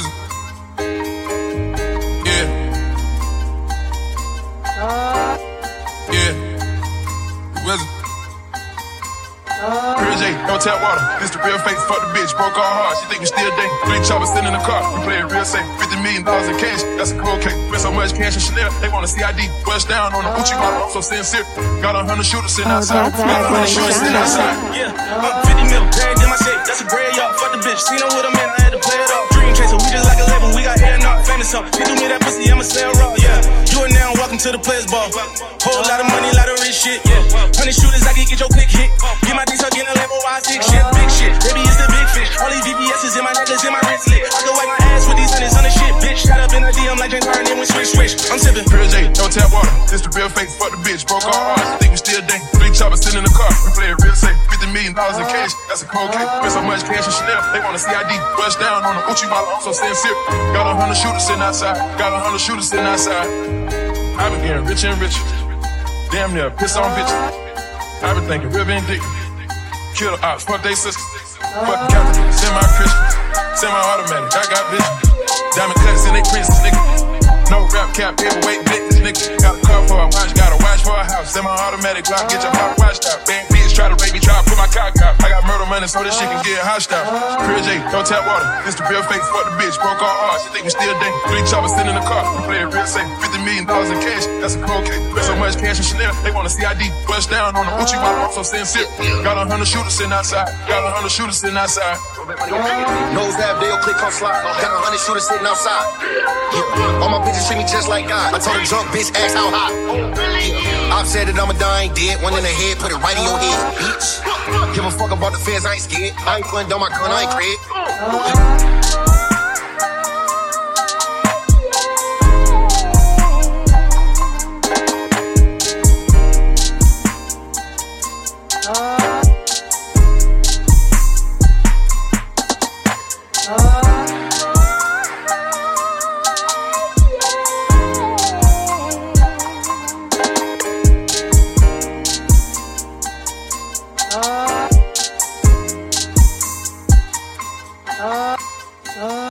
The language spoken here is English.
cause. Yeah. Uh. Yeah. Where's it? Uh, Pure J, don't tap water. This the real face, fuck the bitch, broke all hard. She think we still dating. Three choppers sitting in the car. We play it real safe. Fifty million dollars in cash, that's a cold cake. Spent so much cash in Chanel, they want a CID. Bust down on the Gucci uh, model. I'm so sincere. Got a hundred shooters sitting oh, outside. Got a hundred shooters sitting outside. Yeah, uh, fifty mil, dragged in my safe. That's a gray yard. Fuck the bitch, seen her with a man. I had to play not up. Do me that pussy, I'ma stay raw, yeah. You are now welcome to the players ball. Whole lot of money, lot of rich shit, yeah. Honey shooters, I can get your pick hit. Get my dick suck in a level, I sick shit, big shit. Baby, it's the big fish. All these VVS's in my necklace, in my wrist lit. I can wipe my ass with these hundreds on the shit, bitch. Shot up in a DM like James Harden, we switch, switch. I'm sipping. Pure J, no tap water. This the real fake, fuck the bitch, broke our hearts. Think we still. Three choppers $50 million in uh-huh. cash, that's a cold cake. Spent so much cash in Chanel, they want to CID. Bust down on the Gucci model, I'm so sincere. Got a hundred shooters sitting outside. Got a hundred shooters sitting outside. I've been getting rich and richer. Damn near piss on bitches. I've been thinking real vindictive. Kill the ops, fuck they sisters. Fuck the captain, semi Christian. Semi automatic, I got vision. Diamond cuts in they princes, nigga. No rap cap, heavyweight business, nigga. Got a car for a watch, got a watch for a house. Semi automatic Glock, get your mouth washed out. Bang bitch, try to rape me, try to put my cock out. I got murder money, so this shit can get hot hostile. Pure J, don't tap water. This the real fake, fuck the bitch. Broke our hearts, she think we still dating. Three choppers sitting in the car. We play it real safe. $50 million in cash, that's a cold. Spent so much cash in Chanel, they want a CID. Bust down on the Gucci model, I'm so sincere. Got a hundred shooters sitting outside. Got a hundred shooters sitting outside. Nose half deal, click on slide. Got a hundred shooters sitting outside. All my bitches treat me just like God. I told a drunk bitch, ask how hot. I've said that I'm a dying dead. One in the head, put it right in your head, bitch. Give a fuck about the feds, I ain't scared. I ain't putting down my gun, I ain't crazy.